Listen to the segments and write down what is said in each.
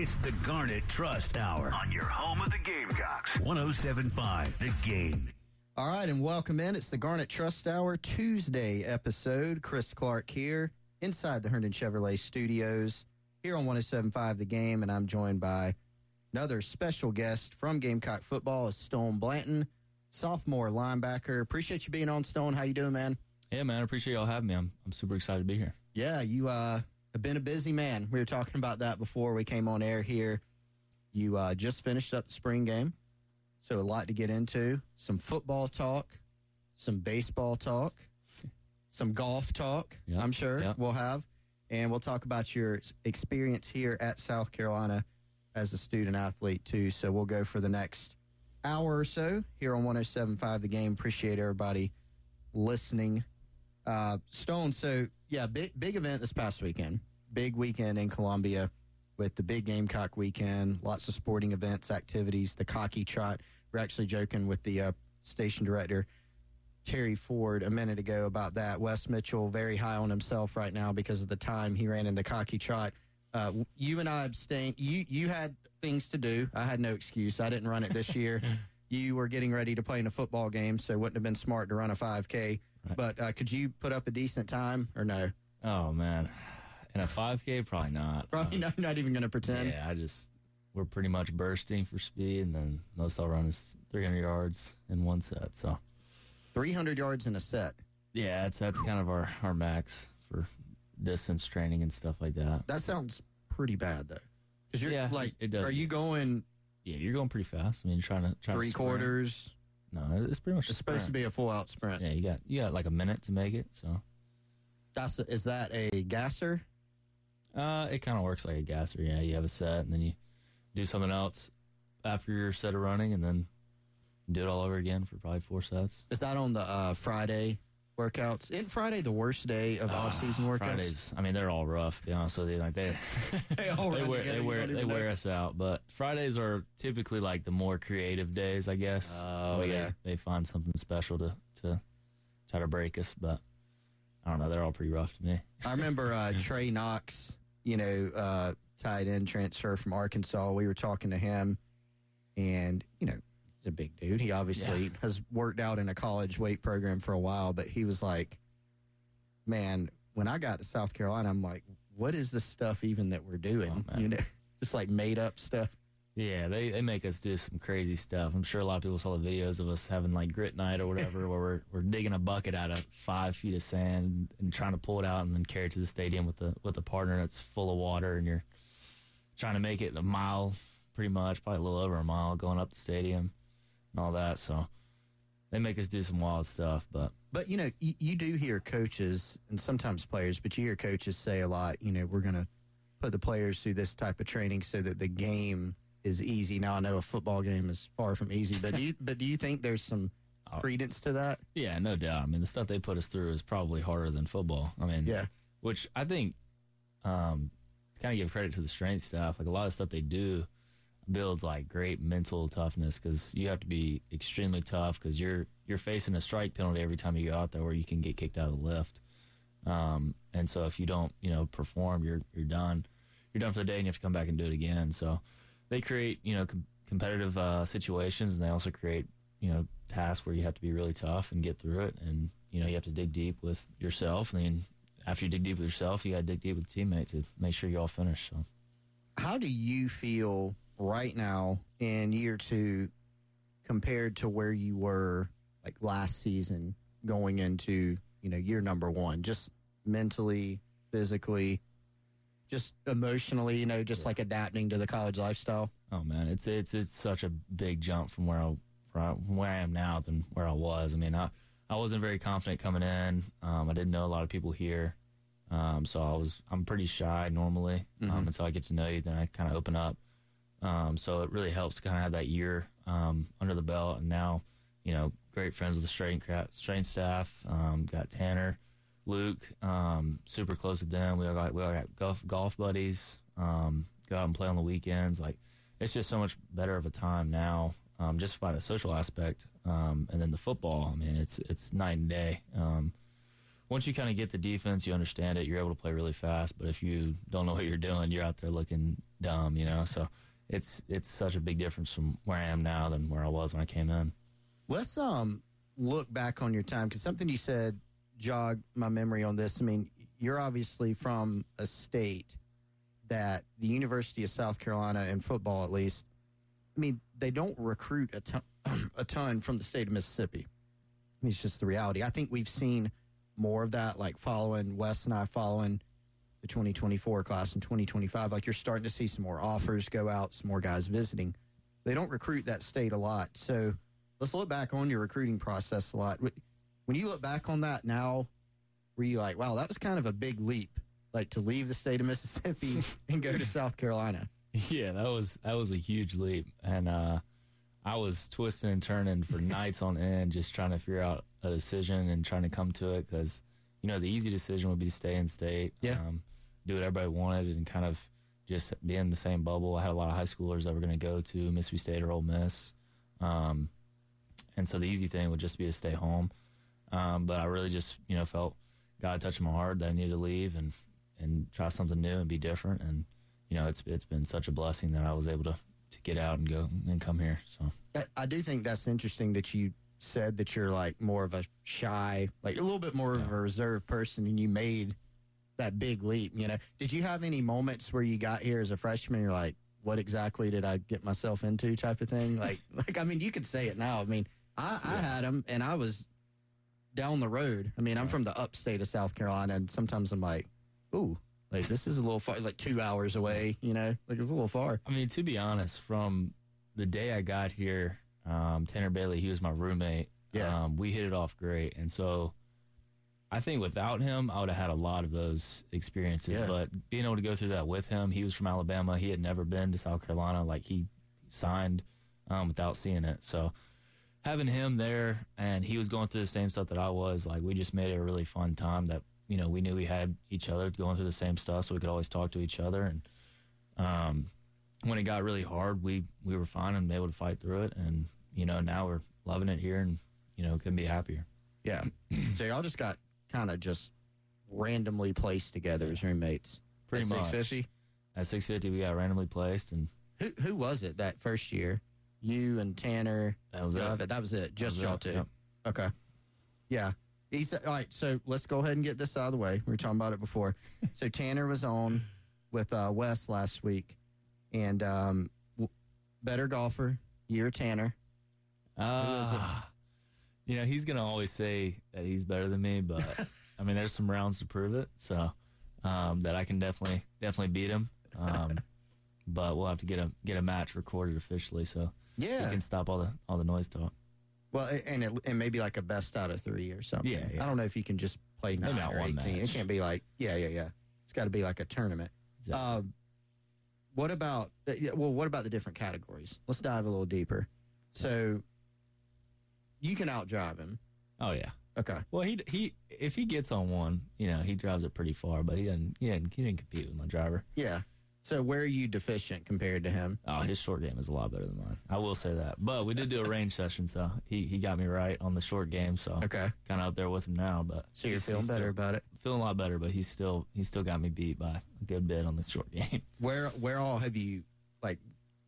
It's the Garnet Trust Hour on your home of the Gamecocks. 1075 The Game. All right, and welcome in. It's the Garnet Trust Hour Tuesday episode. Chris Clark here inside the Herndon Chevrolet studios here on 1075 The Game, and I'm joined by another special guest from Gamecock football is Stone Blanton, sophomore linebacker. Appreciate you being on, Stone. How you doing, man? Yeah, man. I appreciate y'all having me. I'm, I'm super excited to be here. Yeah, you uh, have been a busy man. We were talking about that before we came on air here. You uh, just finished up the spring game, so a lot to get into. Some football talk, some baseball talk, some golf talk. Yep, I'm sure yep. we'll have, and we'll talk about your experience here at South Carolina as a student athlete too. So we'll go for the next hour or so here on 107.5 The Game. Appreciate everybody listening. Uh, Stone, so yeah, big big event this past weekend. Big weekend in Columbia with the big Gamecock weekend. Lots of sporting events, activities. The cocky trot. We're actually joking with the uh, station director Terry Ford a minute ago about that. Wes Mitchell very high on himself right now because of the time he ran in the cocky trot. Uh, you and I abstained. You you had things to do. I had no excuse. I didn't run it this year. you were getting ready to play in a football game, so it wouldn't have been smart to run a 5K. Right. But uh, could you put up a decent time or no? Oh man, in a 5K, probably not. Probably Um, not, not even going to pretend. Yeah, I just we're pretty much bursting for speed, and then most I'll run is 300 yards in one set. So 300 yards in a set. yeah, that's that's kind of our our max for distance training and stuff like that. That sounds pretty bad though. Because you're Yeah, like, it does. are you going Yeah, you're going pretty fast. I mean, you're trying to trying three to quarters? No, it's pretty much. It's supposed to be a full out sprint. Yeah, you got you got like a minute to make it. So That's is that a gasser? uh, it kind of works like a gasser. Yeah, you have a set, and then you do something else after your set of running, and then do it all over again for probably four sets. Is that on the uh, Friday workouts? Isn't Friday the worst day of off season workouts? Ah, Fridays, I mean, they're all rough. Be honest with you, like they They all they wear together, they wear they wear us out. But Fridays are typically like the more creative days, I guess. Oh, where they- yeah. they, find something special to to try to break us. But I don't know, they're all pretty rough to me. I remember uh, Trey Knox, you know, uh, tight end transfer from Arkansas. We were talking to him, and you know, he's a big dude. He obviously Yeah. has worked out in a college weight program for a while, but he was like, "Man, when I got to South Carolina, I'm like, what is this stuff even that we're doing? Oh, you know, just like made up stuff." Yeah, they, they make us do some crazy stuff. I'm sure a lot of people saw the videos of us having like grit night or whatever, where we're we're digging a bucket out of five feet of sand and trying to pull it out and then carry it to the stadium with a with a partner that's full of water, and you're trying to make it a mile, pretty much, probably a little over a mile, going up the stadium all that. So they make us do some wild stuff, but But you know, you, you do hear coaches and sometimes players, but you hear coaches say a lot. You know, we're going to put the players through this type of training so that the game is easy. Now I know a football game is far from easy, but do you, but do you think there's some Oh. credence to that? yeah, no doubt. I mean, the stuff they put us through is probably harder than football. I mean, Yeah, which I think um, kind of give credit to the strength staff. Like a lot of stuff they do builds like great mental toughness because you have to be extremely tough because you're you're facing a strike penalty every time you go out there where you can get kicked out of the lift. Um, and so if you don't, you know, perform, you're you're done. You're done for the day, and you have to come back and do it again. So they create, you know, com- competitive uh, situations, and they also create, you know, tasks where you have to be really tough and get through it. And you know, you have to dig deep with yourself, and then after you dig deep with yourself, you got to dig deep with the teammate to make sure you all finish. So how do you feel right now in year two compared to where you were like last season going into you know year number one just mentally physically just emotionally you know just like adapting to the college lifestyle Oh man, it's it's it's such a big jump from where I from where I am now than where I was. I mean, I I wasn't very confident coming in. Um, I didn't know a lot of people here. Um, so I was I'm pretty shy normally um, until I get to know you. Then I kind of open up. Um, so it really helps to kind of have that year um, under the belt, and now you know great friends with the strength strength staff. Um, got Tanner, Luke, um, super close with them. We all got we all got golf golf buddies. Um, go out and play on the weekends. Like it's just so much better of a time now, um, just by the social aspect. And then the football. I mean, it's it's night and day. Once you kind of get the defense, you understand it. You're able to play really fast. But if you don't know what you're doing, you're out there looking dumb. You know, so it's it's such a big difference from where I am now than where I was when I came in. Let's um look back on your time because something you said jogged my memory on this. I mean, you're obviously from a state that the University of South Carolina in football, at least. I mean, they don't recruit a ton, a ton from the state of Mississippi. I mean, it's just the reality. I think we've seen more of that, like following Wes and I following the 2024 class and 2025. Like you're starting to see some more offers go out, some more guys visiting. They don't recruit that state a lot. So let's look back on your recruiting process a lot. When you look back on that now, were you like, wow, that was kind of a big leap, like to leave the state of Mississippi and go to South Carolina? Yeah, that was that was a huge leap, and uh, I was twisting and turning for nights on end, just trying to figure out a decision and trying to come to it because you know the easy decision would be to stay in state, Yeah. um, do what everybody wanted, and kind of just be in the same bubble. I had a lot of high schoolers that were going to go to Mississippi State or Ole Miss, um, and so the easy thing would just be to stay home. Um, but I really just you know felt God touching my heart that I needed to leave and and try something new and be different and you know, it's it's been such a blessing that I was able to to get out and go and come here. So I- I do think that's interesting that you said that you're like more of a shy, like a little bit more of a reserved person, and you made that big leap. You know, did you have any moments where you got here as a freshman? You're like, what exactly did I get myself into? Type of thing. Like, like I mean, you could say it now. I mean, I, I had them, and I was down the road. I mean, I'm from the upstate of South Carolina, and sometimes I'm like, ooh. Like this is a little far, like two hours away. You know, like it's a little far. I mean, to be honest, from the day I got here, um, Tanner Bailey, he was my roommate. Yeah. Um, we hit it off great, and so I think without him, I would have had a lot of those experiences. Yeah. But being able to go through that with him, he was from Alabama. He had never been to South Carolina. Like he signed um, without seeing it. So having him there, and he was going through the same stuff that I was. Like we just made it a really fun time. That you know we knew we had each other going through the same stuff, so we could always talk to each other. And um, when it got really hard, we we were fine and able to fight through it. And you know now we're loving it here, and you know couldn't be happier. Yeah. so y'all just got kind of just randomly placed together as roommates. Pretty At much. 650? At 650, we got randomly placed, and Who who was it that first year? You and Tanner. that was it. that was it. Just was y'all it, two. yep. Okay. Yeah. He said, all right, so let's go ahead and get this out of the way. We were talking about it before. so Tanner was on with uh, Wes last week, and um, w- better golfer, you're Tanner. It? Ah, you know, he's gonna always say that he's better than me, but I mean, there's some rounds to prove it. So um, that I can definitely definitely beat him. Um, but we'll have to get a get a match recorded officially, so Yeah. we can stop all the all the noise talk. Well, and it, and maybe like a best out of three or something. Yeah, yeah. I don't know if you can just play Maybe nine not or eighteen. It match. can't be like yeah, yeah, yeah. It's got to be like a tournament. Exactly. Um, what about uh, well? What about the different categories? Let's dive a little deeper. So you can outdrive him. oh yeah. Okay. Well, he he if he gets on one, you know, he drives it pretty far, but he doesn't he didn't he didn't compete with my driver. Yeah. So where are you deficient compared to him? Oh, his short game is a lot better than mine. I will say that. But we did do a range session, so he, he got me right on the short game. So Okay. kind of up there with him now. But So you're feeling better still- about it. feeling a lot better. But he's still he's still got me beat by a good bit on the short game. Where where all have you like?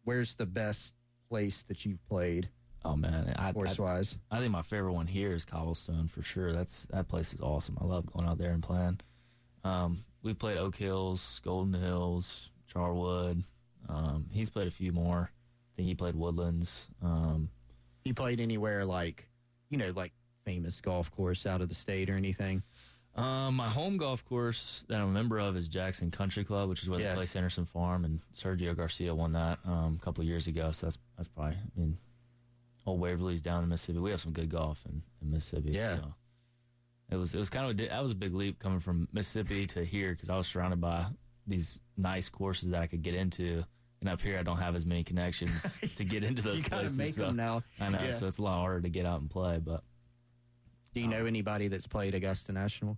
Where's the best place that you've played Oh man, I, I, course wise? I think my favorite one here is Cobblestone for sure. That's that place is awesome. I love going out there and playing. Um, we played Oak Hills, Golden Hills, Charwood. Um, he's played a few more. I think he played Woodlands. Um, You played anywhere like, you know, like famous golf course out of the state or anything? Um, my home golf course that I'm a member of is Jackson Country Club, which is where Yeah. they play Sanderson Farm, and Sergio Garcia won that um, a couple of years ago. So that's that's probably. I mean, old Waverly's down in Mississippi. We have some good golf in, in Mississippi. Yeah. So it was it was kind of a, that was a big leap coming from Mississippi to here because I was surrounded by these nice courses that I could get into, and up here I don't have as many connections to get into those you gotta places. make so- them now. I know, Yeah. so it's a lot harder to get out and play. But Do you know um, anybody that's played Augusta National?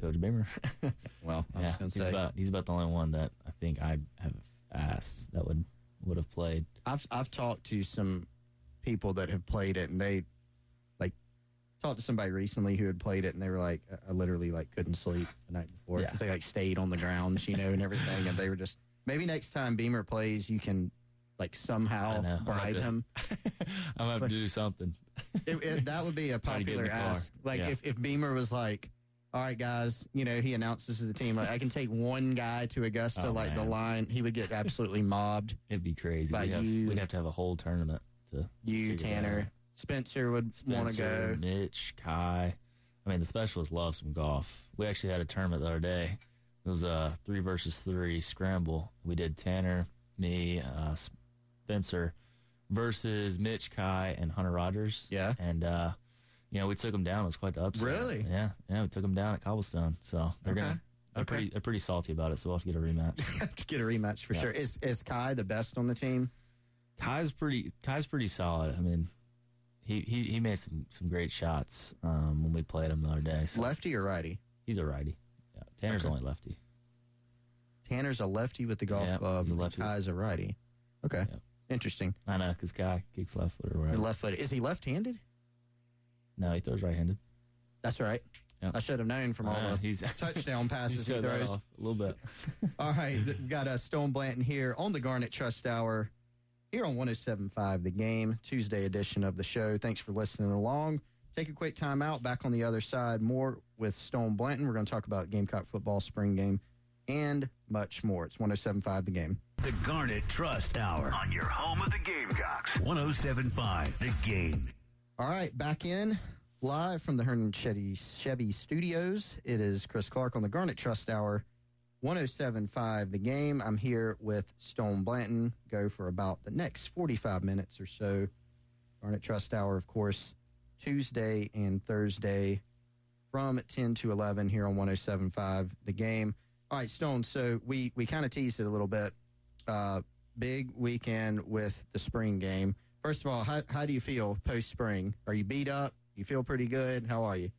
Coach Beamer, Well, I yeah, was going he's to say about he's about the only one that I think I have asked that would would have played. I've I've talked to some people that have played it, and they like talked to somebody recently who had played it, and they were like, I- literally like couldn't sleep the night before Yeah. because they like stayed on the grounds, you know, and everything, and they were just maybe next time Beamer plays, you can like somehow bribe him. I'm gonna have to do something. It, it, that would be a Try to get in popular ask. Like Yeah. if if Beamer was like. All right, guys. You know he announces to the team like I can take one guy to Augusta, Oh, like the line. He would get absolutely mobbed. It'd be crazy. We'd have, we'd have to have a whole tournament to You, Tanner. Spencer would want to go. Mitch, Kai. I mean, the specialists love some golf. We actually had a tournament the other day. It was a three versus three scramble. We did Tanner, me, uh, Spencer versus Mitch, Kai, and Hunter Rogers. Yeah. And, uh, you know, we took them down. It was quite the upset. Really? Yeah. Yeah. We took them down at Cobblestone. So they're Okay. going to. They're, Okay. pretty, they're pretty salty about it, so we'll have to get a rematch. have to get a rematch for Yeah. sure. Is is Kai the best on the team? Kai's pretty Kai's pretty solid. I mean, he he, he made some, some great shots um, when we played him the other day. So Lefty or righty? he's a righty. Yeah, Tanner's Okay. only lefty. Tanner's a lefty with the golf Yeah, club. a. Kai's a righty. Okay, Yeah. interesting. I know because Kai kicks left foot or whatever. left foot. Is he left-handed? no, he throws right-handed. That's right. Yeah. I should have known from all Uh, the he's touchdown passes he that throws. a little bit. All right, got a Stone Blanton here on the Garnet Trust Hour here on 1075 The Game, Tuesday edition of the show. Thanks for listening along. Take a quick time out. Back on the other side, more with Stone Blanton. We're going to talk about Gamecock football, spring game, and much more. It's 1075 The Game. The Garnet Trust Hour on your home of the Gamecocks. 1075 The Game. All right, back in live from the Herndon Chevy, Chevy Studios. It is Chris Clark on the Garnet Trust Hour, 1075 The Game. I'm here with Stone Blanton. Go for about the next 45 minutes or so. Garnet Trust Hour, of course, Tuesday and Thursday from 10 to 11 here on 1075 The Game. All right, Stone. So we, we kind of teased it a little bit. Uh, big weekend with the spring game. First of all, how, how do you feel post spring? Are you beat up? You feel pretty good? How are you?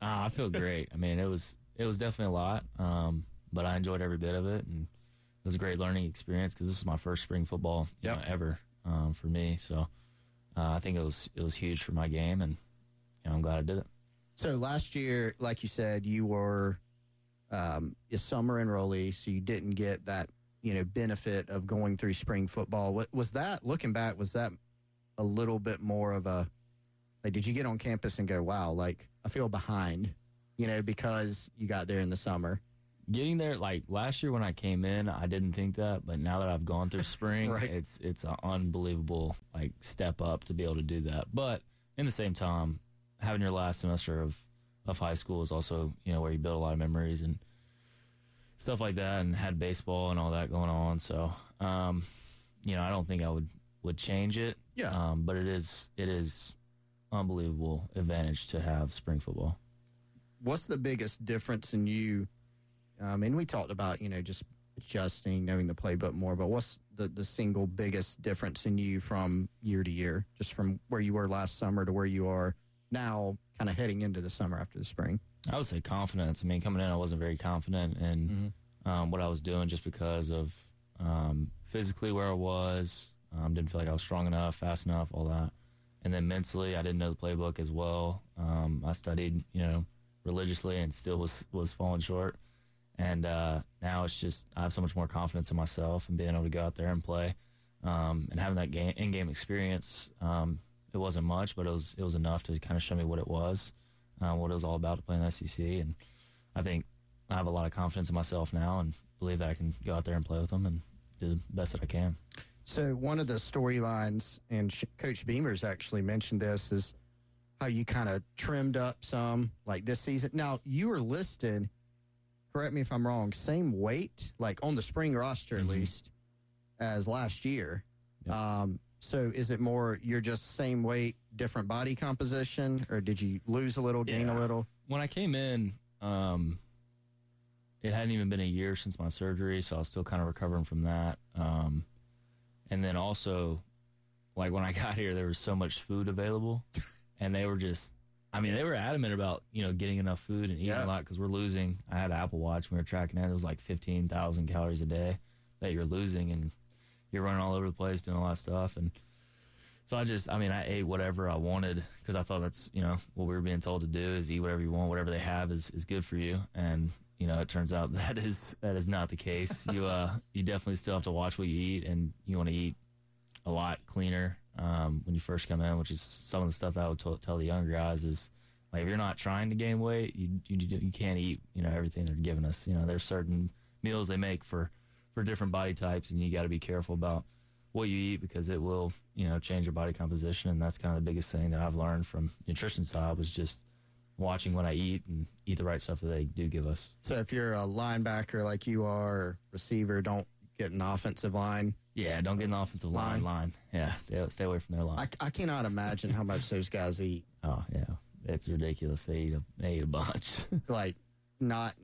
Ah, I feel great. I mean, it was it was definitely a lot, um, but I enjoyed every bit of it, and it was a great learning experience because this was my first spring football you Yep. know, ever um, for me. So uh, I think it was it was huge for my game, and you know, I'm glad I did it. So last year, like you said, you were um, a summer enrollee, so you didn't get that you know benefit of going through spring football. What was that? Looking back, was that a little bit more of a like? Did you get on campus and go, "Wow, like I feel behind," you know, because you got there in the summer? Getting there, like last year when I came in, I didn't think that, but now that I've gone through spring, Right. it's it's an unbelievable like step up to be able to do that. But in the same time, having your last semester of of high school is also you know where you build a lot of memories and stuff like that, and had baseball and all that going on. So, um, you know, I don't think I would would change it. Yeah. Um, but it is it is unbelievable advantage to have spring football. what's the biggest difference in you? Um, and we talked about you know just adjusting, knowing the playbook more, but what's the the single biggest difference in you from year to year, just from where you were last summer to where you are now, kind of heading into the summer after the spring? I would say confidence. I mean, coming in, I wasn't very confident in um, what I was doing just because of um, physically where I was. Um, didn't feel like I was strong enough, fast enough, all that. And then mentally, I didn't know the playbook as well. Um, I studied, you know, religiously and still was was falling short. And uh, now it's just I have so much more confidence in myself and being able to go out there and play um, and having that game in game experience. Um, it wasn't much, but it was it was enough to kind of show me what it was, uh, what it was all about to play in the SEC. And I think I have a lot of confidence in myself now and believe that I can go out there and play with them and do the best that I can. So one of the storylines, and Coach Beamer's actually mentioned this, is how you kind of trimmed up some like this season. Now you were listed. Correct me if I'm wrong. Same weight, like on the spring roster at least, as last year. Um, So is it more you're just same weight, different body composition, or did you lose a little, gain Yeah. a little? when I came in, um, it hadn't even been a year since my surgery, so I was still kind of recovering from that. Um, and then also, like when I got here, there was so much food available, and they were just, I mean, they were adamant about you know getting enough food and eating Yeah. a lot because we're losing. I had an Apple Watch, and we were tracking it. It was like fifteen thousand calories a day that you're losing, and you're running all over the place doing a lot of stuff, and so I just, I mean, I ate whatever I wanted because I thought that's, you know, what we were being told to do is eat whatever you want, whatever they have is, is good for you. And you know, it turns out that is that is not the case. You uh, you definitely still have to watch what you eat, and you want to eat a lot cleaner um, when you first come in, which is some of the stuff that I would t- tell the younger guys is like if you're not trying to gain weight, you you you can't eat, you know, everything they're giving us. You know, there's certain meals they make for for different body types, and you got to be careful about what you eat because it will, you know, change your body composition. And that's kind of the biggest thing that I've learned from nutrition side was just watching what I eat and eat the right stuff that they do give us. So if you're a linebacker like you are, receiver, don't get an offensive line. Yeah, don't get an offensive line. Line, yeah, stay stay away from their line. I, I cannot imagine how much those guys eat. oh yeah, it's ridiculous. They eat a they eat a bunch. Like not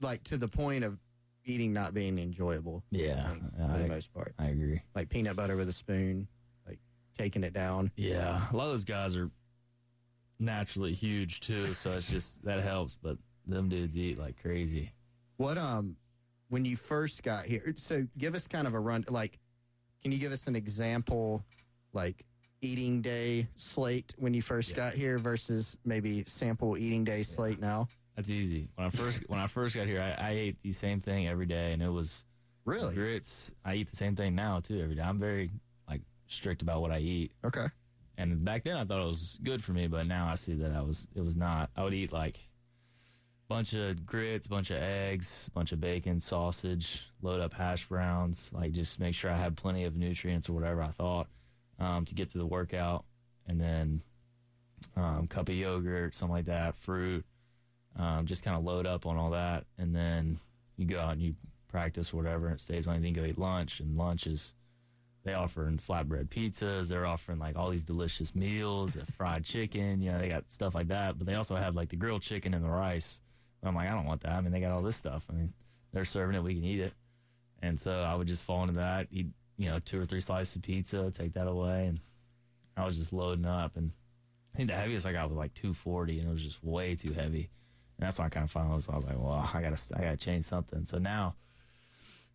like to the point of eating not being enjoyable. yeah, like, for the most part. I agree. Like peanut butter with a spoon, like taking it down. Yeah, a lot of those guys are naturally huge too, so it's just that helps. But them dudes eat like crazy. What um when you first got here? So give us kind of a run. Like, can you give us an example, like eating day slate when you first got here versus maybe sample eating day slate now? That's easy. When I first when I first got here, I, I ate the same thing every day, and it was Really? grits. I eat the same thing now too every day. I'm very like strict about what I eat, Okay. and back then I thought it was good for me, but now I see that I was it was not. I would eat like bunch of grits, bunch of eggs, bunch of bacon, sausage, load up hash browns, like just make sure I had plenty of nutrients or whatever I thought um, to get through the workout, and then um, cup of yogurt, something like that, fruit, um, just kind of load up on all that, and then you go out and you practice whatever, and it stays on. You then go eat lunch, and lunch is they offering flatbread pizzas. They're offering like all these delicious meals, fried chicken. You know, they got stuff like that, but they also have like the grilled chicken and the rice. I'm like, I don't want that. I mean, they got all this stuff. I mean, they're serving it. We can eat it. And so I would just fall into that, eat, you know, two or three slices of pizza, take that away. And I was just loading up. And I think the heaviest I got was like 240, and it was just way too heavy. And that's when I kind of finally was, I was like, well, I got to, I got to change something. So now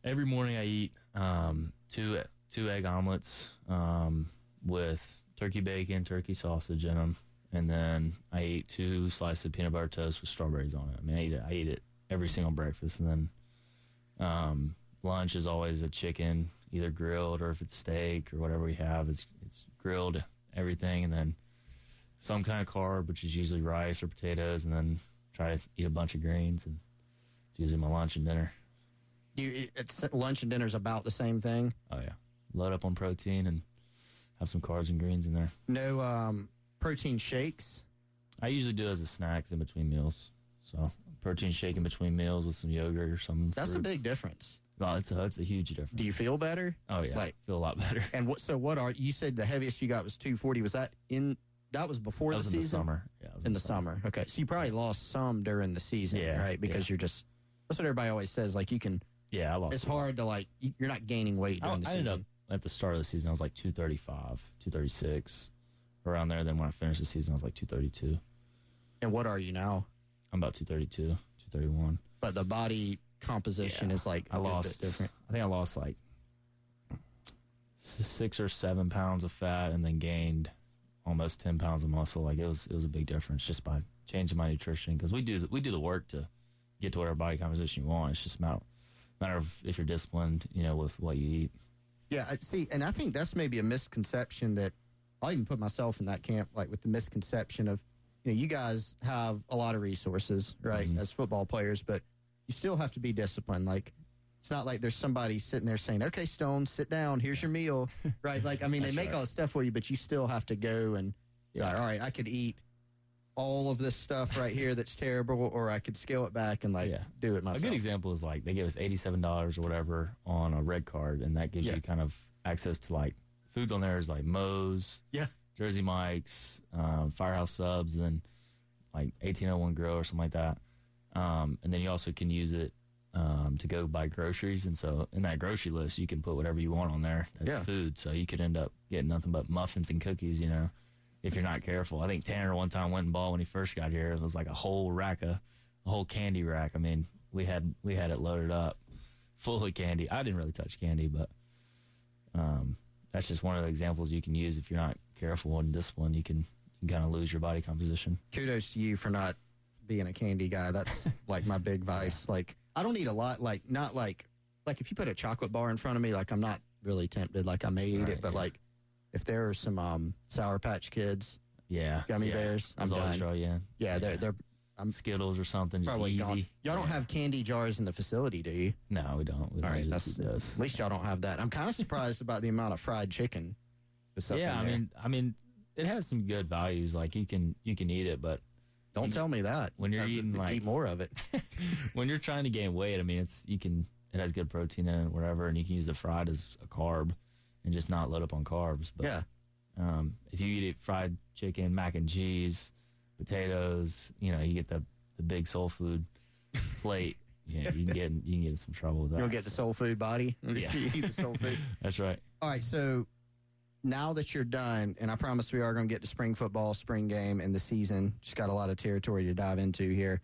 every morning I eat um, two, two egg omelets um, with turkey bacon, turkey sausage in them. And then I eat two slices of peanut butter toast with strawberries on it. I mean, I eat it, I eat it every single breakfast. And then um, lunch is always a chicken, either grilled or if it's steak or whatever we have, it's, it's grilled, everything. And then some kind of carb, which is usually rice or potatoes. And then try to eat a bunch of greens. And it's usually my lunch and dinner. You it's lunch and dinner is about the same thing. Oh, yeah. Load up on protein and have some carbs and greens in there. No um, protein shakes. I usually do as a snacks in between meals. So protein shake in between meals with some yogurt or something. That's a big difference. No, it's a it's a huge difference. Do you feel better? Oh yeah, like- feel a lot better. And what? So what are you said the heaviest you got was 240? Was that in? That was before That the was in season. the summer. Yeah, was In the summer. Okay, so you probably lost some during the season, Yeah, right? Because yeah. you're just. That's what everybody always says. Like you can. Yeah, I lost. It's hard to like. you- You're not gaining weight I, during the I ended up season. at the start of the season. I was like 235, 236, around there. Then when I finished the season, I was like 232. And what are you now? I'm about 232, 231. But the body composition Yeah. is like a I lost. bit different. I think I lost like six or seven pounds of fat, and then gained almost ten pounds of muscle. Like it was, it was a big difference just by changing my nutrition because we do we do the work to get to whatever body composition you want. It's just a matter, matter of if you're disciplined, you know, with what you eat. Yeah, I see, and I think that's maybe a misconception that I'll even put myself in that camp, like with the misconception of, you know, you guys have a lot of resources, right, Mhm. as football players, but you still have to be disciplined. Like, it's not like there's somebody sitting there saying, okay, Stone, sit down, here's your meal, right? Like, I mean, they make right. all the stuff for you, but you still have to go and, Yeah. like, all right, I could eat all of this stuff right here that's terrible, or I could scale it back and, like, Yeah. do it myself. A good example is like they gave us eighty seven dollars or whatever on a red card, and that gives Yeah. you kind of access to like foods on there is like Moe's, Yeah. Jersey Mike's, um, Firehouse Subs, and then like 1801 Grill or something like that. Um, and then you also can use it um, to go buy groceries. And so in that grocery list, you can put whatever you want on there. That's Yeah. food. So you could end up getting nothing but muffins and cookies, you know, if you're not careful. I think Tanner one time went and bought when he first got here. It was like a whole rack of, a whole candy rack. I mean, we had we had it loaded up, full of candy. I didn't really touch candy, but um, that's just one of the examples you can use if you're not careful and disciplined. You can you can kind of lose your body composition. kudos to you for not being a candy guy. That's like my big vice. Like I don't eat a lot. Like not like like if you put a chocolate bar in front of me, like I'm not really tempted. Like I may eat Right, it, but yeah. like if there are some um, Sour Patch Kids, Yeah, Gummy yeah. bears, I'm done. draw you in. yeah, they're they're I'm Skittles or something. Just probably easy. gone. Y'all don't have candy jars in the facility, do you? No, we don't. We don't All right, that's at least y'all don't have that. I'm kind of surprised about the amount of fried chicken. that's up Yeah, in I there. mean, I mean, it has some good values. Like you can you can eat it, but don't tell me that. when you're I- eating, eat like- more of it. when you're trying to gain weight, I mean, it's you can it has good protein in it, whatever, and you can use the fried as a carb and just not load up on carbs. But yeah, um, if you eat it fried chicken, mac and cheese, potatoes, you know, you get the the big soul food plate. Yeah, you can get in- you can get in some trouble with that. you don't get the soul food body. Yeah. you eat the soul food. That's right. All right, so now that you're done, and I promise we are going to get to spring football, spring game, and the season. Just got a lot of territory to dive into here.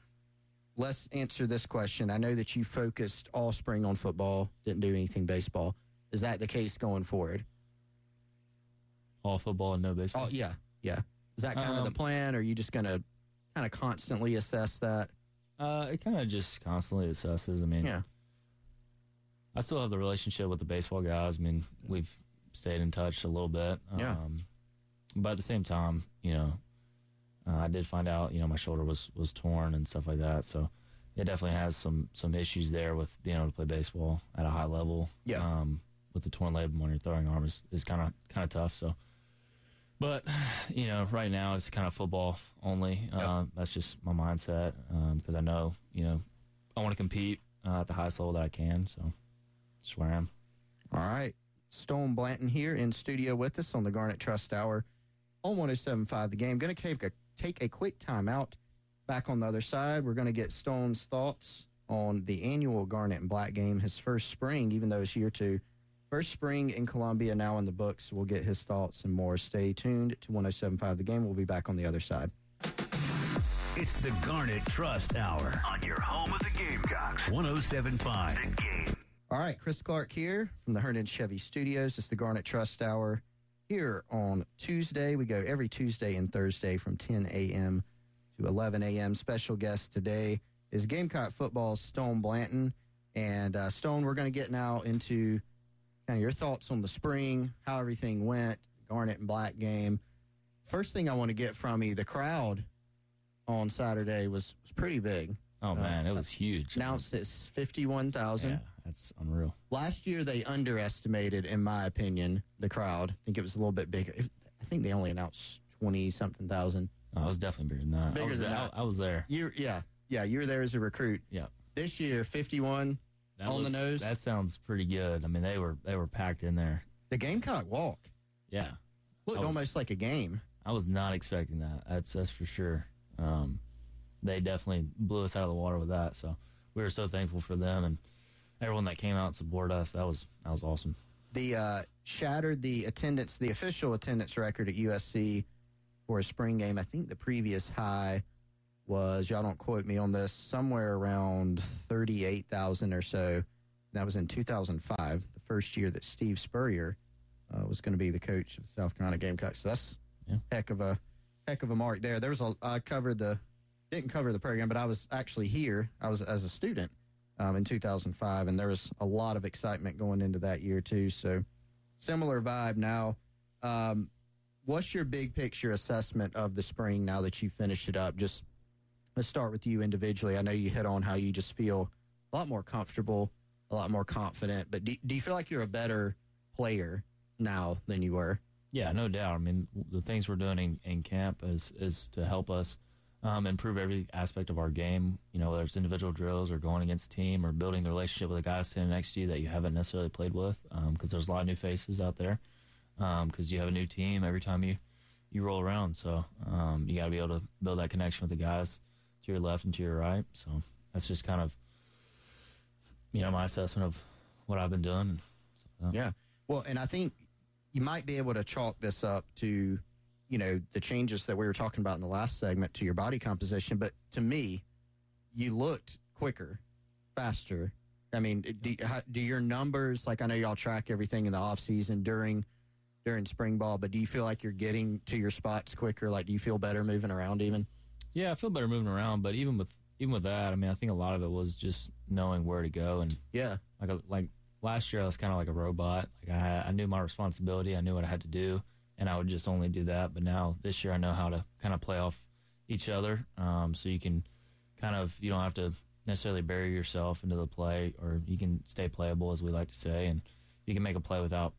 Let's answer this question. I know that you focused all spring on football, didn't do anything baseball. Is that the case going forward? All football and no baseball. Oh, yeah, yeah. Is that kind of the Um, plan, or are you just going to kind of constantly assess that? Uh, it kind of just constantly assesses. I mean, Yeah. I still have the relationship with the baseball guys. I mean, we've stayed in touch a little bit. Yeah. Um, but at the same time, you know, uh, I did find out, you know, my shoulder was was torn and stuff like that. So it definitely has some some issues there with being able to play baseball at a high level. Yeah. Um, with the torn labrum on your throwing arm is is kind of kind of tough. So. But you know, right now it's kind of football only. Uh, that's just my mindset because I know you know I want to compete uh, at the highest level that I can. So that's where I am. All right. Stone Blanton here in studio with us on the Garnet Trust Hour on 1075 The Game. Going to take a, take a quick timeout. Back on the other side, we're going to get Stone's thoughts on the annual Garnet and Black game, his first spring, even though it's year two. First spring in Columbia, now in the books. We'll get his thoughts and more. Stay tuned to 1075 The Game. We'll be back on the other side. It's the Garnet Trust Hour on your home of the Gamecocks. 1075 The Game. All right, Chris Clark here from the Herndon Chevy Studios. It's the Garnet Trust Hour here on Tuesday. We go every Tuesday and Thursday from 10 a.m. to 11 a.m. Special guest today is Gamecock football Stone Blanton. And uh, Stone, we're going to get now into kind of your thoughts on the spring, how everything went, Garnet and Black game. First thing I want to get from you, the crowd on Saturday was, was pretty big. Oh uh, man, it was huge. Announced it's 51,000. yeah, that's unreal. Last year, they underestimated, in my opinion, the crowd. I think it was a little bit bigger. I think they only announced twenty something thousand. Oh, I was definitely bigger than that. Bigger I was than there. that. I, I was there. You, yeah, yeah, you were there as a recruit. Yeah. This year, fifty-one That on was- the nose. That sounds pretty good. I mean, they were they were packed in there. The Gamecock walk Yeah, looked was- almost like a game. I was not expecting that. That's that's for sure. Um, they definitely blew us out of the water with that. So we were so thankful for them and everyone that came out and supported us. That was that was awesome. The uh, shattered the attendance, the official attendance record at USC for a spring game. I think the previous high was y'all don't quote me on this somewhere around thirty-eight thousand or so. That was in two thousand five, the first year that Steve Spurrier uh, was going to be the coach of the South Carolina Gamecocks. So that's Yeah. heck of a heck of a mark there. There was a I covered the didn't cover the program, but I was actually here. I was as a student um, in 2005, and there was a lot of excitement going into that year too. So similar vibe now. Um, what's your big picture assessment of the spring now that you finished it up? Just let's start with you individually. I know you hit on how you just feel a lot more comfortable, a lot more confident. But do, do you feel like you're a better player now than you were? Yeah, no doubt. I mean, the things we're doing in, in camp is is to help us um, improve every aspect of our game. You know, whether it's individual drills or going against team or building the relationship with the guys standing next to you that you haven't necessarily played with, because there's a lot of new faces out there. because you have a new team every time you you roll around. So um, you got to be able to build that connection with the guys to your left and to your right. So that's just kind of you know my assessment of what I've been doing. So, Yeah. Well, and I think you might be able to chalk this up to, you know, the changes that we were talking about in the last segment to your body composition. But to me, you looked quicker, faster. I mean, do, how, do your numbers, like I know y'all track everything in the off season during during spring ball, but do you feel like you're getting to your spots quicker? Like, do you feel better moving around even? Yeah, I feel better moving around, but even with even with that, I mean, I think a lot of it was just knowing where to go and Yeah. like a, like last year I was kind of like a robot. Like I I knew my responsibility, I knew what I had to do, and I would just only do that. But now this year I know how to kind of play off each other, um, so you can kind of you don't have to necessarily bury yourself into the play, or you can stay playable as we like to say, and you can make a play without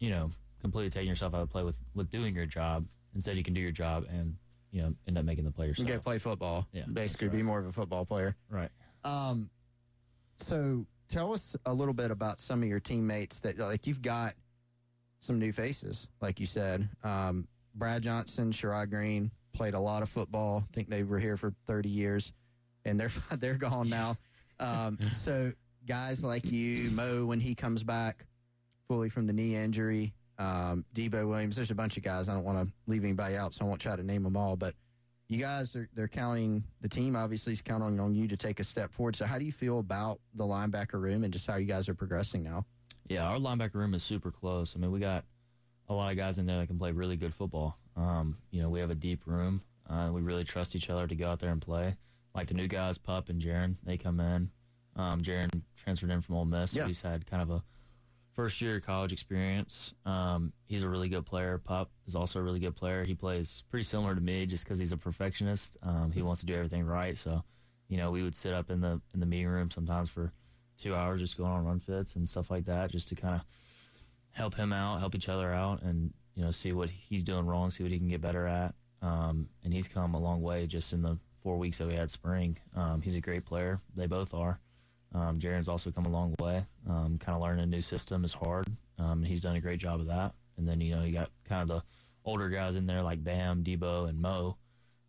you know completely taking yourself out of play with with doing your job. Instead, you can do your job and you know end up making the players. You yourself. go play football. Yeah, Basically, that's be more of a football player. Right. Um, so tell us a little bit about some of your teammates that like you've got some new faces, like you said. Um, Brad Johnson, Sherrod Greene played a lot of football. I think they were here for 30 years, and they're they're gone now. Um, so guys like you, Mo, when he comes back fully from the knee injury, um, Debo Williams. There's a bunch of guys. I don't want to leave anybody out, so I won't try to name them all, but you guys are they're counting the team obviously is counting on you to take a step forward. So how do you feel about the linebacker room and just how you guys are progressing now? Yeah, our linebacker room is super close. I mean, we got a lot of guys in there that can play really good football. Um, you know, we have a deep room. Uh, we really trust each other to go out there and play. Like the new guys, Pup and Jaron, they come in. Um, Jaron transferred in from Ole Miss. so Yeah. He's had kind of a first year college experience. Um, he's a really good player. Pup is also a really good player. He plays pretty similar to me just because he's a perfectionist. Um, he wants to do everything right. So, you know, we would sit up in the in the meeting room sometimes for two hours just going on run fits and stuff like that, just to kind of help him out, help each other out, and you know, see what he's doing wrong, see what he can get better at. Um, and he's come a long way just in the four weeks that we had spring. Um, he's a great player. They both are. Um, Jaron's also come a long way. Um, kind of learning a new system is hard. Um, he's done a great job of that. And then you know you got kind of the older guys in there like Bam, Debo, and Mo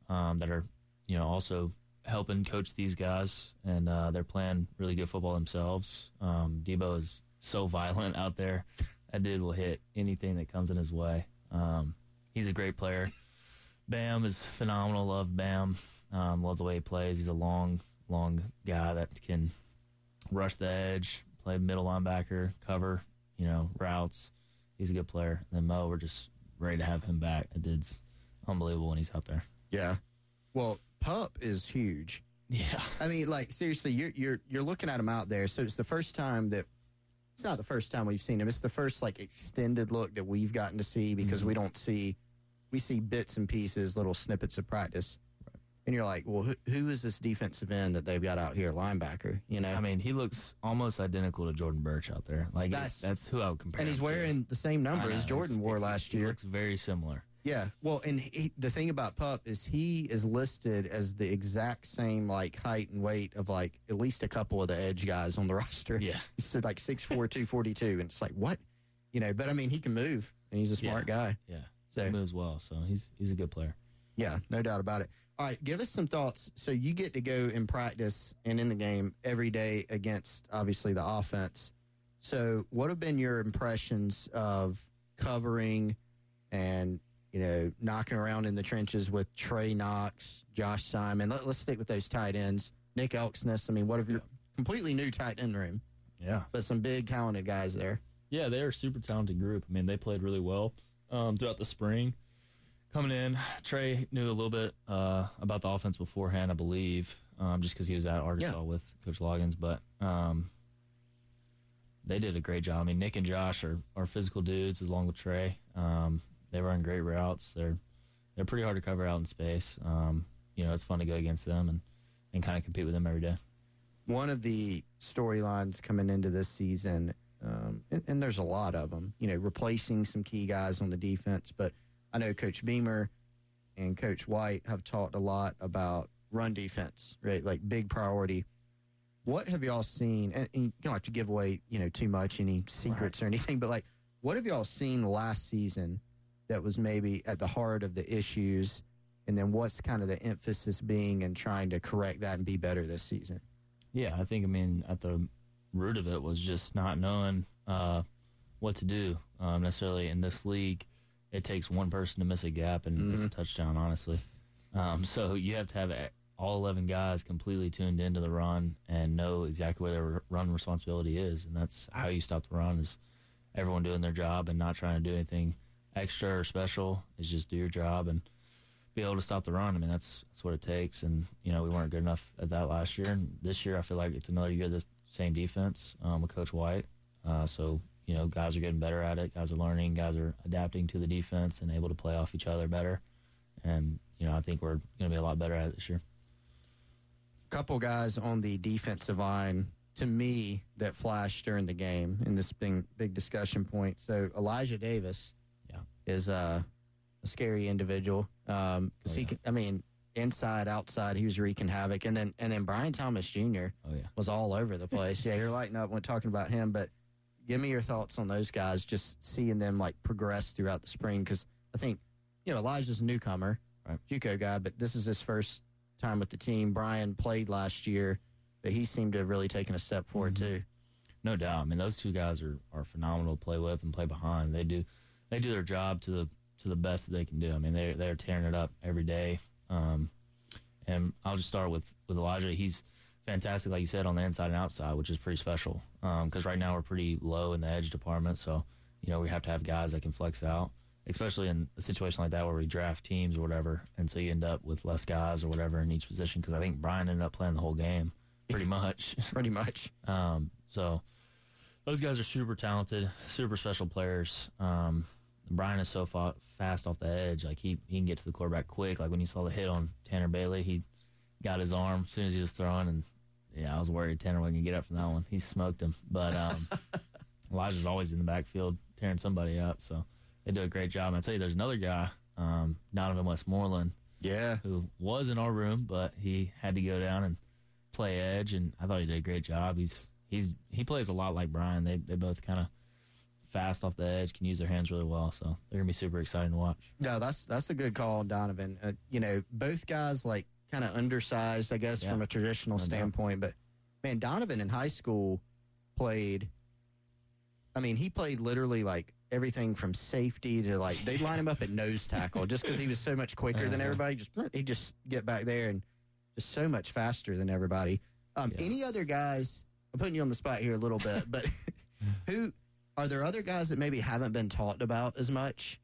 um, that are you know also helping coach these guys, and uh, they're playing really good football themselves. Um, Debo is so violent out there. That dude will hit anything that comes in his way. Um, he's a great player. Bam is phenomenal. Love Bam. Love the way he plays. He's a long, long guy that can rush the edge, play middle linebacker, cover, you know, routes. He's a good player. And then Mo, we're just ready to have him back. It dude's unbelievable when he's out there. Yeah. Well, Pup is huge. Yeah. I mean, like seriously, you're you're you're looking at him out there. So it's the first time that it's not the first time we've seen him. It's the first like extended look that we've gotten to see because we mm-hmm. don't see we see bits and pieces, little snippets of practice. And you're like, well, who, who is this defensive end that they've got out here, linebacker? You know, I mean, he looks almost identical to Jordan Burch out there. Like That's- that's, who I would compare. and he's him to. wearing the same number know, as Jordan wore last he year. looks very similar. Yeah. Well, and he, the thing about Pup is he is listed as the exact same like height and weight of like at least a couple of the edge guys on the roster. Yeah. He's like 6'4", 242. And it's like, what? You know, but I mean, he can move and he's a smart guy. Yeah. So- he moves well, so he's he's a good player. Yeah, no doubt about it. All right, give us some thoughts. So you get to go and practice and in the game every day against obviously the offense. So what have been your impressions of covering and you know knocking around in the trenches with Trey Knox, Josh Simon? Let, us stick with those tight ends. Nick Elksness. I mean, what have your completely new tight end room, Yeah. but some big talented guys there. Yeah, they are a super talented group. I mean, they played really well um, throughout the spring. Coming in, Trey knew a little bit uh, about the offense beforehand, I believe, um, just because he was at Arkansas Yeah. with Coach Loggins. But um, they did a great job. I mean, Nick and Josh are, are physical dudes along with Trey. Um, they run great routes. They're they're pretty hard to cover out in space. Um, you know, it's fun to go against them and, and kind of compete with them every day. one of the storylines coming into this season, um, and, and there's a lot of them, you know, replacing some key guys on the defense. But I know Coach Beamer and Coach White have talked a lot about run defense, right? Like big priority. What have y'all seen? And, and you don't have to give away, you know, too much, any secrets or anything, but like, what have y'all seen last season that was maybe at the heart of the issues? And then what's kind of the emphasis being in trying to correct that and be better this season? Yeah, I think, I mean, at the root of it was just not knowing uh, what to do um, necessarily in this league. It takes one person to miss a gap and miss a touchdown, honestly. Um, so you have to have all 11 guys completely tuned into the run and know exactly where their run responsibility is. And that's how you stop the run is everyone doing their job and not trying to do anything extra or special. Is just do your job and be able to stop the run. I mean, that's that's what it takes. And you know, we weren't good enough at that last year. And this year, I feel like it's another year of the same defense um, with Coach White. Uh, so you know, guys are getting better at it. Guys are learning. Guys are adapting to the defense and able to play off each other better. And you know, I think we're going to be a lot better at it this year. couple guys on the defensive line to me that flashed during the game in this big, big discussion point. So Elijah Davis Yeah. is uh, a scary individual because Oh, he can, I mean inside outside he was wreaking havoc and then and then Bryan Thomas Jr. Oh yeah. was all over the place. yeah, you're lighting up when talking about him, but give me your thoughts on those guys. Just seeing them like progress throughout the spring because I think you know Elijah's a newcomer, Right. JUCO guy, but this is his first time with the team. Bryan played last year, but he seemed to have really taken a step forward Mm-hmm. too. No doubt. I mean, those two guys are, are phenomenal to play with and play behind. They do they do their job to the to the best that they can do. I mean, they they're tearing it up every day. Um, and I'll just start with with Elijah. He's fantastic, like you said, on the inside and outside, which is pretty special. Because right now we're pretty low in the edge department, so you know we have to have guys that can flex out, especially in a situation like that where we draft teams or whatever, and so you end up with less guys or whatever in each position. Because I think Bryan ended up playing the whole game, pretty much. Pretty much. Um, so those guys are super talented, super special players. Um, Bryan is so fa- fast off the edge. Like he, he can get to the quarterback quick. Like when you saw the hit on Tanner Bailey, he got his arm as soon as he was throwing. And yeah, I was worried Tanner wasn't to get up from that one. He smoked him. But um, Elijah's always in the backfield tearing somebody up. So they do a great job. And I tell you, there's another guy, um, Donovan Westmoreland, Yeah. who was in our room, but he had to go down and play edge, and I thought he did a great job. He's he's he plays a lot like Bryan. They they both kind of fast off the edge, can use their hands really well. So they're gonna be super exciting to watch. No, that's that's a good call on Donovan. Uh, you know, both guys like kind of undersized, I guess, Yeah. from a traditional standpoint. But man, Donovan in high school played. I mean, he played literally like everything from safety to like they'd line him up at nose tackle just because he was so much quicker than Uh-huh. everybody. Just he just get back there and just so much faster than everybody. Um, Yeah. Any other guys? I'm putting you on the spot here a little bit, but who are there? Other guys that maybe haven't been talked about as much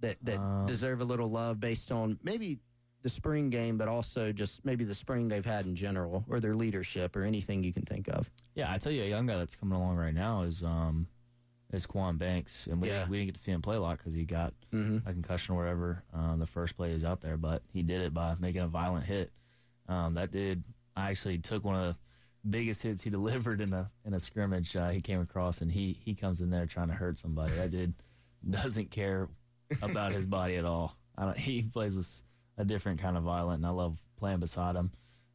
that that Um, deserve a little love based on maybe the spring game, but also just maybe the spring they've had in general or their leadership or anything you can think of. Yeah, I tell you, a young guy that's coming along right now is um is Quan Banks, and we Yeah. didn't, we didn't get to see him play a lot because he got Mm-hmm. a concussion or whatever. Um, the first play is out there, but he did it by making a violent hit. Um, that dude, I actually took one of the biggest hits he delivered in a in a scrimmage. Uh, he came across, and he he comes in there trying to hurt somebody. That dude doesn't care about his body at all. I don't, he plays with a different kind of violent, and I love playing beside him.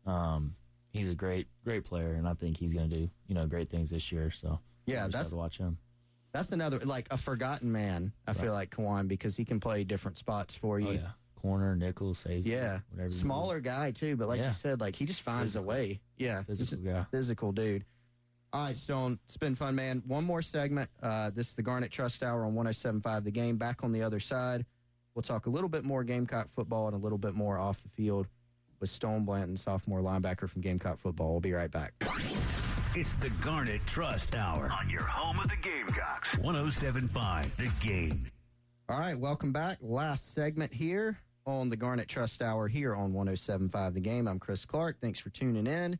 Um, he's a great great player, and I think he's going to do you know great things this year. So Yeah, that's to watch him. that's another like a forgotten man. I feel like Kajuan because he can play different spots for you. Oh yeah, corner, nickel, safety, Yeah, whatever. smaller guy too, but like Yeah. you said, like he just finds Physical. a way. Yeah, physical guy. physical dude. All right, Stone, it's been fun, man. One more segment. Uh, this is the Garnet Trust Hour on 107.5 The Game. Back on the other side, we'll talk a little bit more Gamecock football and a little bit more off the field with Stone Blanton, sophomore linebacker from Gamecock football. We'll be right back. It's the Garnet Trust Hour on your home of the Gamecocks. 1075 The Game. All right, welcome back. Last segment here on the Garnet Trust Hour here on 107.5 The Game. I'm Chris Clark. Thanks for tuning in.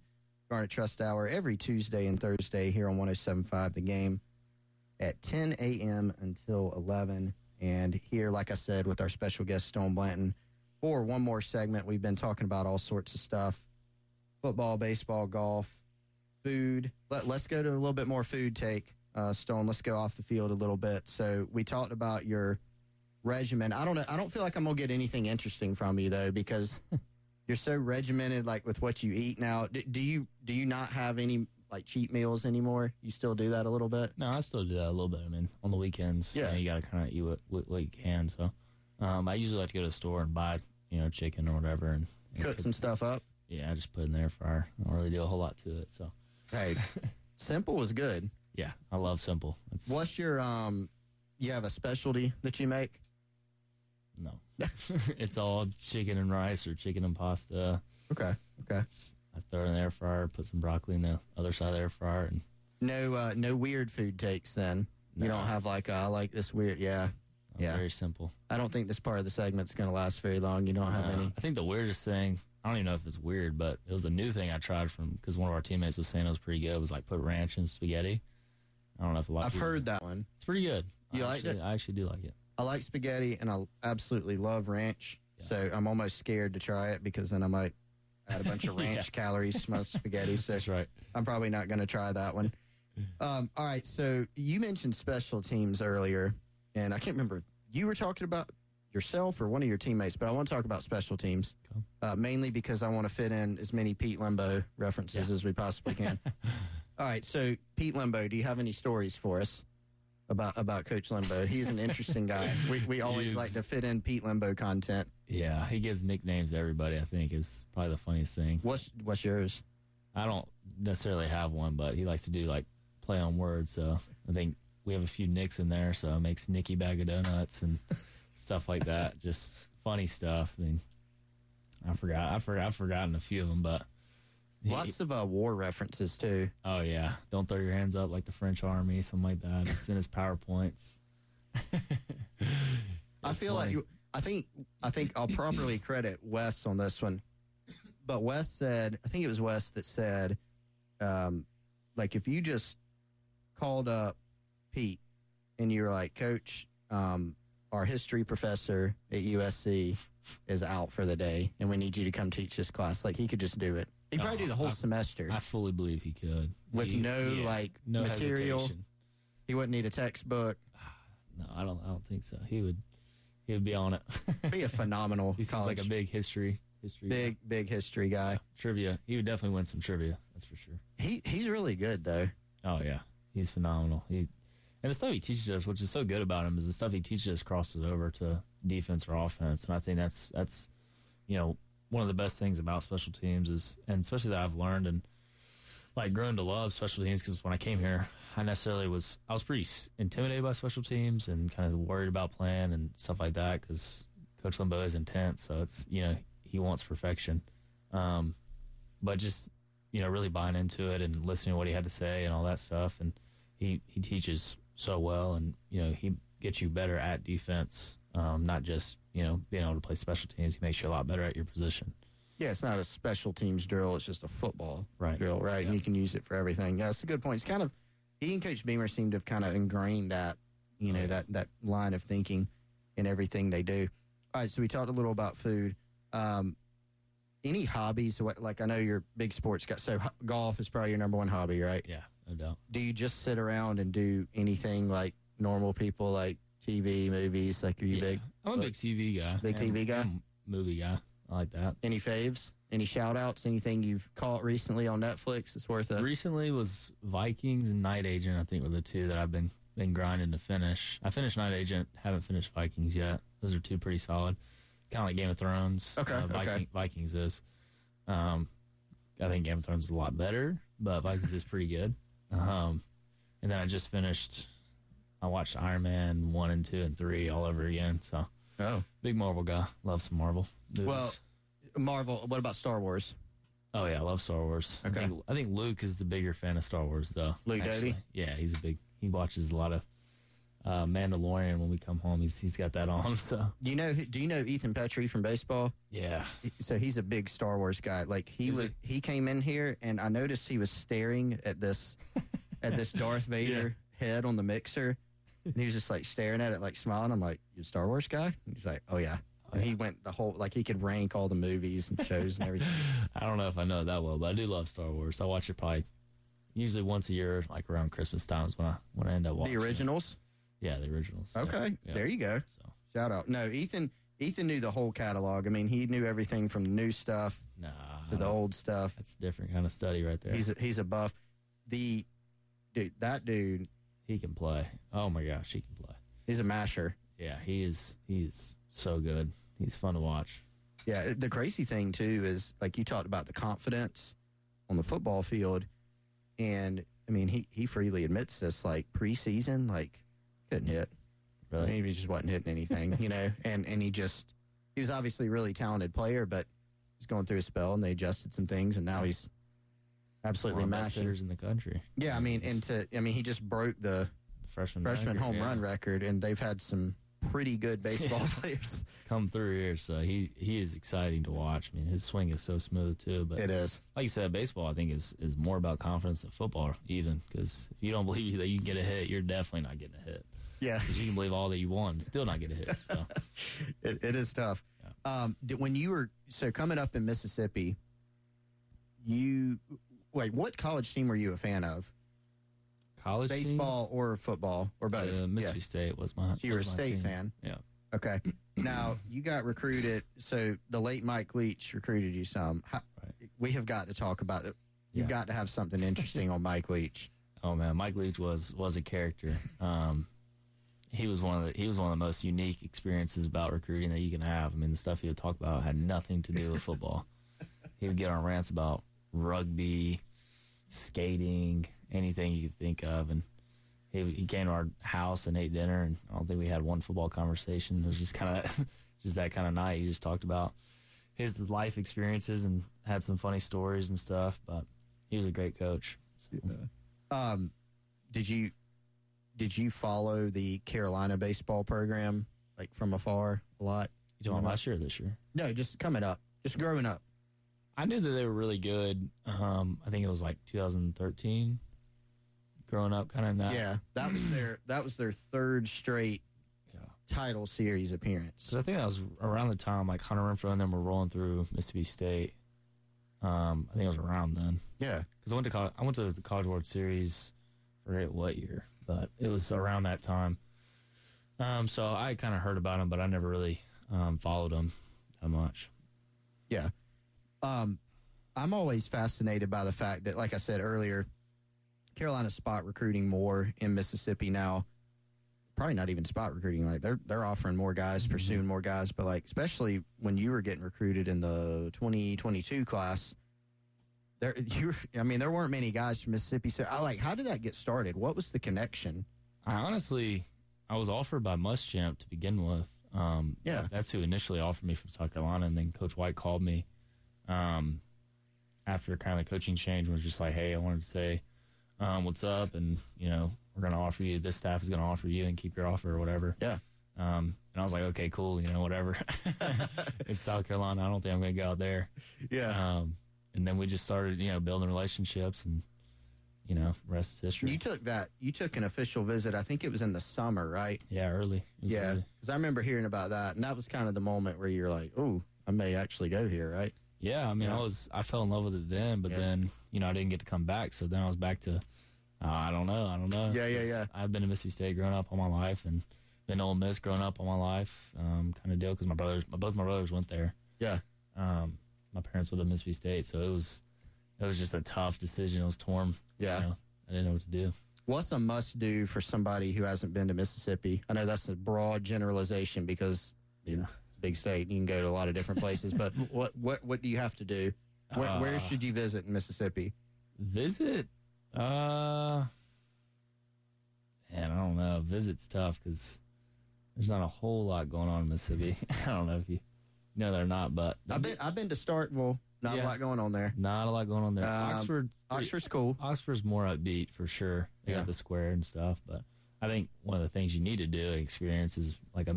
Garnet Trust Hour every Tuesday and Thursday here on 107.5 The Game at 10 a.m. until 11. And here, like I said, with our special guest, Stone Blanton, for one more segment. We've been talking about all sorts of stuff football, baseball, golf, food. Let, let's go to a little bit more food take. Uh, Stone, let's go off the field a little bit. So we talked about your regimen. I don't know. I don't feel like I'm gonna get anything interesting from you though because you're so regimented, like with what you eat. Now, do you do you not have any like cheat meals anymore? You still do that a little bit? No, I still do that a little bit. I mean, on the weekends, Yeah. you, know, you got to kind of eat what, what, what you can. So, um, I usually like to go to the store and buy, you know, chicken or whatever, and, and Cook some stuff up. Yeah, I just put it in the air fryer. I don't really do a whole lot to it. So, Hey, simple is good. yeah, I love simple. It's What's your um? You have a specialty that you make? no, it's all chicken and rice or chicken and pasta. Okay, okay. It's, I throw it in the air fryer, put some broccoli in the other side of the air fryer, and No, uh, no weird food takes. Then you don't have like uh, I like this weird. Yeah, uh, Yeah. very simple. I don't think this part of the segment's going to last very long. You don't have Uh, any. I think the weirdest thing, I don't even know if it's weird, but it was a new thing I tried from because one of our teammates was saying it was pretty good. It Was like put ranch in spaghetti. I don't know if a lot. I've heard that one. it's pretty good. You I liked actually, it? I actually do like it. I like spaghetti and I absolutely love ranch. So I'm almost scared to try it because then I might add a bunch of Yeah. ranch calories to my spaghetti. So That's right. I'm probably not going to try that one. Um, all right. So you mentioned special teams earlier, and I can't remember if you were talking about yourself or one of your teammates, but I want to talk about special teams uh, mainly because I want to fit in as many Pete Lembo references as we possibly can. all right. So Pete Lembo, do you have any stories for us? About about Coach Lembo, he's an interesting guy. We we always like to fit in Pete Lembo content. Yeah, he gives nicknames to everybody. I think is probably the funniest thing. What's what's yours? I don't necessarily have one, but he likes to do like play on words. So I think we have a few nicks in there. So it makes Nicky bag of donuts and stuff like that. Just funny stuff. I mean, I forgot. I forgot. I've forgotten a few of them, but he- Lots of uh, war references too. Oh yeah, don't throw your hands up like the French army, something like that. It's in his powerpoints. I feel like funny. you, I think I think I'll properly credit Wes on this one. But Wes said, I think it was Wes that said, um, like if you just called up Pete and you were like, Coach, um, our history professor at USC is out for the day, and we need you to come teach this class. Like he could just do it. He'd probably Oh, do the whole I- semester. I fully believe he could With He- no, like, no material. hesitation. he wouldn't need a textbook. No, I don't. I don't think so. He would. He would be on it. Be a phenomenal he college, like a big history. History guy. big, big history guy. trivia. He would definitely win some trivia. That's for sure. He he's really good though. Oh yeah, he's phenomenal. He and the stuff he teaches us, which is so good about him, is the stuff he teaches us crosses over to defense or offense, and I think that's that's you know one of the best things about special teams is, and especially that I've learned and like grown to love special teams because when I came here, I necessarily was I was pretty intimidated by special teams and kind of worried about playing and stuff like that because Coach Lembo is intense, so it's you know he wants perfection, um, but just you know really buying into it and listening to what he had to say and all that stuff, and he he teaches so well, and you know he gets you better at defense, um, not just you know being able to play special teams. He makes you a lot better at your position. Yeah, it's not a special teams drill. It's just a football Right. drill, right? And you can use it for everything. Yeah, it's a good point. It's kind of he and Coach Beamer seem to have kind of ingrained that, you know, Oh, yeah. that that line of thinking in everything they do. All right, so we talked a little about food. Um, any hobbies? What- Like I know you're big sports guy, so golf is probably your number one hobby, right? Yeah, no doubt. Do you just sit around and do anything like normal people, like TV, movies? Like, are you Yeah. big? I'm a big? TV guy. Big and- TV guy? movie guy. I like that. Any faves? Any shout outs? Anything you've caught recently on Netflix? It's worth it. Recently was Vikings and Night Agent. I think were the two that I've been been grinding to finish. I finished Night Agent. Haven't finished Vikings yet. Those are two pretty solid. Kind of like Game of Thrones. Okay, uh, okay. Vikings is. Um, I think Game of Thrones is a lot better, but Vikings is pretty good. Um, and then I just finished. I watched Iron Man one and two and three all over again. So Oh. big Marvel guy. Love some Marvel. Movies. Well, Marvel. What about Star Wars? Oh yeah, I love Star Wars. Okay. I think, I think Luke is the bigger fan of Star Wars though. Luke actually. Doty? Yeah, he's a big. He watches a lot of uh, Mandalorian when we come home. He's he's got that on. So Do you know? Do you know Ethan Petry from baseball? yeah, So he's a big Star Wars guy. Like he Is was. He came in here, and I noticed he was staring at this, at this Darth Vader head on the mixer, and he was just like staring at it, like smiling. I'm like, "You a Star Wars guy?" And he's like, "Oh yeah." Oh, and he went the whole like he could rank all the movies and shows and everything. I don't know if I know it that well, but I do love Star Wars. I watch it probably usually once a year, like around Christmas times when I when I end up watching. the it. originals. Yeah, the originals. Yeah, Okay, yeah. there you go. So Shout out. No, Ethan. Ethan knew the whole catalog. I mean, he knew everything from the new stuff nah, to the old stuff. that's a different kind of study right there. He's a, he's a buff. the dude, that dude, He can play. Oh my gosh, he can play. he's a masher. Yeah, he is. He's so good. He's fun to watch. Yeah, the crazy thing too is like you talked about the confidence on the football field, and I mean he he freely admits this. Like preseason, like couldn't hit. I mean, he just wasn't hitting anything, you know. And and he just he was obviously a really talented player, but he's going through a spell, and they adjusted some things, and now he's absolutely One of the best hitters in the country. Yeah, I mean, and to I mean, he just broke the Freshman freshman record, home yeah. run record, and they've had some pretty good baseball players. come through here. So he he is exciting to watch. I mean, his swing is so smooth too. But It is. like you said, baseball I think is is more about confidence than football. Even because if you don't believe that you can get a hit, you're definitely not getting a hit. Yeah, you can believe all that you want, still not get a hit. So it, it is tough. Um, did, when you were so coming up in Mississippi, you wait. What college team were you a fan of? college team, Baseball or football or both? uh, yeah. Mississippi State was my. So you were a state team. fan. Yeah. Okay. Now you got recruited. So the late Mike Leach recruited you some. How, Right. We have got to talk about it. You've Yeah. got to have something interesting on Mike Leach. Oh man, Mike Leach was was a character. Um, he was one of the he was one of the most unique experiences about recruiting that you can have. I mean, the stuff he would talk about had nothing to do with football. he would get on rants about rugby, skating, anything you could think of, and he he came to our house and ate dinner, and I don't think we had one football conversation. It was just kind of just that kind of night. He just talked about his life experiences and had some funny stories and stuff. But he was a great coach. So. Um, did you did you follow the Carolina baseball program like from afar a lot? You talking last year or this year? No, just coming up, just growing up. I knew that they were really good. Um, I think it was like 2013. Growing up, kind of in that. yeah, that was their that was their third straight Yeah. title series appearance. So I think that was around the time like Hunter Renfroe and them were rolling through Mississippi State. Um, I think it was around then Yeah, because I went to college, I went to the College World Series. Forget what year, but it was around that time. Um, so I kind of heard about them, but I never really um, followed them that much. yeah. Um, I'm always fascinated by the fact that, like I said earlier, Carolina spot recruiting more in Mississippi now. Probably not even spot recruiting. Like they're they're offering more guys, pursuing more guys. But like especially when you were getting recruited in the 2022 class, there you. I mean, there weren't many guys from Mississippi. So I like, how did that get started? What was the connection? I honestly, I was offered by Muschamp to begin with. Um, Yeah. that's who initially offered me from South Carolina, and then Coach White called me um, after kind of the coaching change. Was just like, hey, I wanted to say um, what's up, and you know, we're going to offer you. This staff is going to offer you, and keep your offer or whatever. Yeah, Um, and I was like, okay, cool, you know, whatever. it's South Carolina. I don't think I'm going to go out there. yeah. Um, and then we just started, you know, building relationships, and you know, rest is history. you took that. You took an official visit. I think it was in the summer, right? yeah, early. Yeah, because I remember hearing about that, and that was kind of the moment where you're like, "Oh, I may actually go here." Right? Yeah, I mean, Yeah. I was I fell in love with it then, but Yeah. then you know I didn't get to come back, so then I was back to uh, I don't know, I don't know. Yeah, yeah, yeah. I've been to Mississippi State growing up all my life, and been to Ole Miss growing up all my life, um, kind of deal because my brothers, my, both my brothers went there. Yeah. Um, my parents went to Mississippi State, so it was it was just a tough decision. It was torn. Yeah. you know, I didn't know what to do. What's a must do for somebody who hasn't been to Mississippi? I know that's a broad generalization because it's a big state. You can go to a lot of different places, but what what what do you have to do? Where, Uh, where should you visit in Mississippi? Visit, uh, man, I don't know. Visit's tough because there's not a whole lot going on in Mississippi. I don't know if you know they're not, but I've been I've been to Starkville. Not Yeah. a lot going on there. not a lot going on there. Um, Oxford, Oxford's cool. Oxford's more upbeat for sure. They Yeah. got the square and stuff, but I think one of the things you need to do experience is like a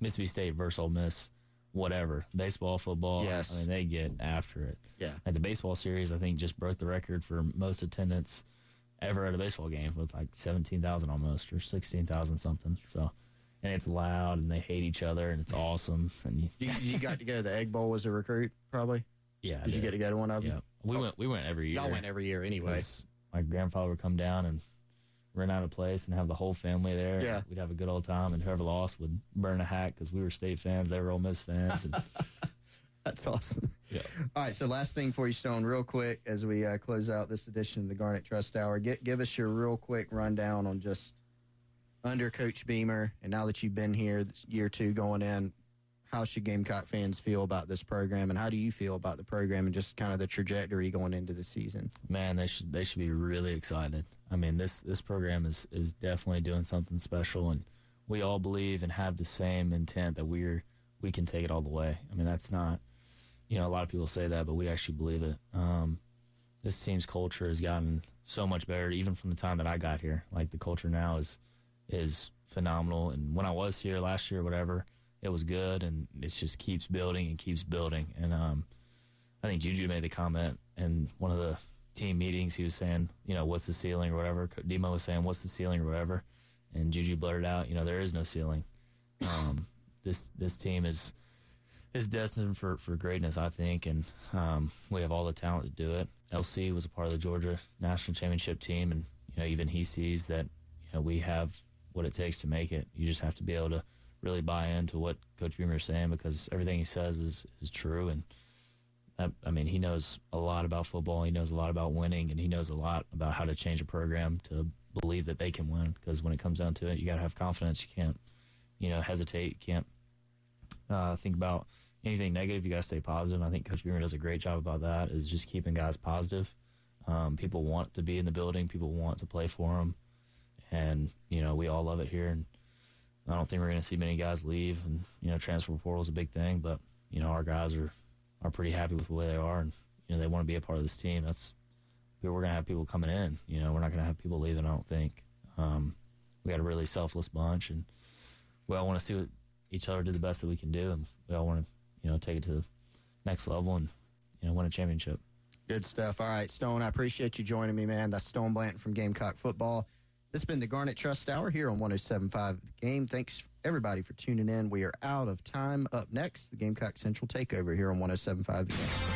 Mississippi State versus Ole Miss, whatever baseball, football. Yes. I mean they get after it. Yeah. Like the baseball series, I think just broke the record for most attendance ever at a baseball game with like seventeen thousand almost or sixteen thousand something. So, and it's loud and they hate each other and it's awesome. And you, You, you got to go to the Egg Bowl as a recruit, probably. yeah, I Did you get to go to one of them? Yeah, we oh. went. We went every year. Y'all went every year anyway. My grandfather would come down and rent out a place and have the whole family there. Yeah. we'd have a good old time, and whoever lost would burn a hat because we were state fans. They were Ole Miss fans. And That's awesome. Yeah. All right. So last thing for you, Stone, real quick, as we uh, close out this edition of the Garnet Trust Hour, get, give us your real quick rundown on just under Coach Beamer, and now that you've been here, this year two going in, how should Gamecock fans feel about this program, and how do you feel about the program and just kind of the trajectory going into the season? Man, they should they should be really excited. I mean, this this program is is definitely doing something special, and we all believe and have the same intent that we're we can take it all the way. I mean, that's not you know a lot of people say that, but we actually believe it. Um, this team's culture has gotten so much better, even from the time that I got here. Like the culture now is is phenomenal, and when I was here last year, whatever it was good, and it just keeps building and keeps building. And um, I think Juju made the comment in one of the team meetings. He was saying, you know, what's the ceiling or whatever. Demo was saying, what's the ceiling or whatever, and Juju blurted out, you know, there is no ceiling. Um, this this team is is destined for, for greatness, I think, and um, we have all the talent to do it. LC was a part of the Georgia national championship team, and you know, even he sees that you know we have what it takes to make it. You just have to be able to really buy into what Coach Beamer is saying because everything he says is is true. And I, I, mean, he knows a lot about football. He knows a lot about winning, and he knows a lot about how to change a program to believe that they can win. Because when it comes down to it, you got to have confidence. You can't, you know, hesitate. You can't uh, think about anything negative. You got to stay positive. I think Coach Beamer does a great job about that. Is just keeping guys positive. Um, people want to be in the building. People want to play for them, and you know we all love it here. And I don't think we're going to see many guys leave, and you know, transfer portal is a big thing. But you know, our guys are are pretty happy with the way they are, and you know, they want to be a part of this team. That's we're going to have people coming in. You know, we're not going to have people leaving. I don't think. Um, we got a really selfless bunch, and we all want to see what each other do the best that we can do, and we all want to, you know, take it to the next level and you know, win a championship. Good stuff. All right, Stone, I appreciate you joining me, man. That's Stone Blanton from Gamecock Football. This has been the Garnet Trust Hour here on 1075 The Game. Thanks, everybody, for tuning in. We are out of time. Up next, the Gamecock Central Takeover here on 1075 The Game.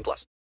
18 plus.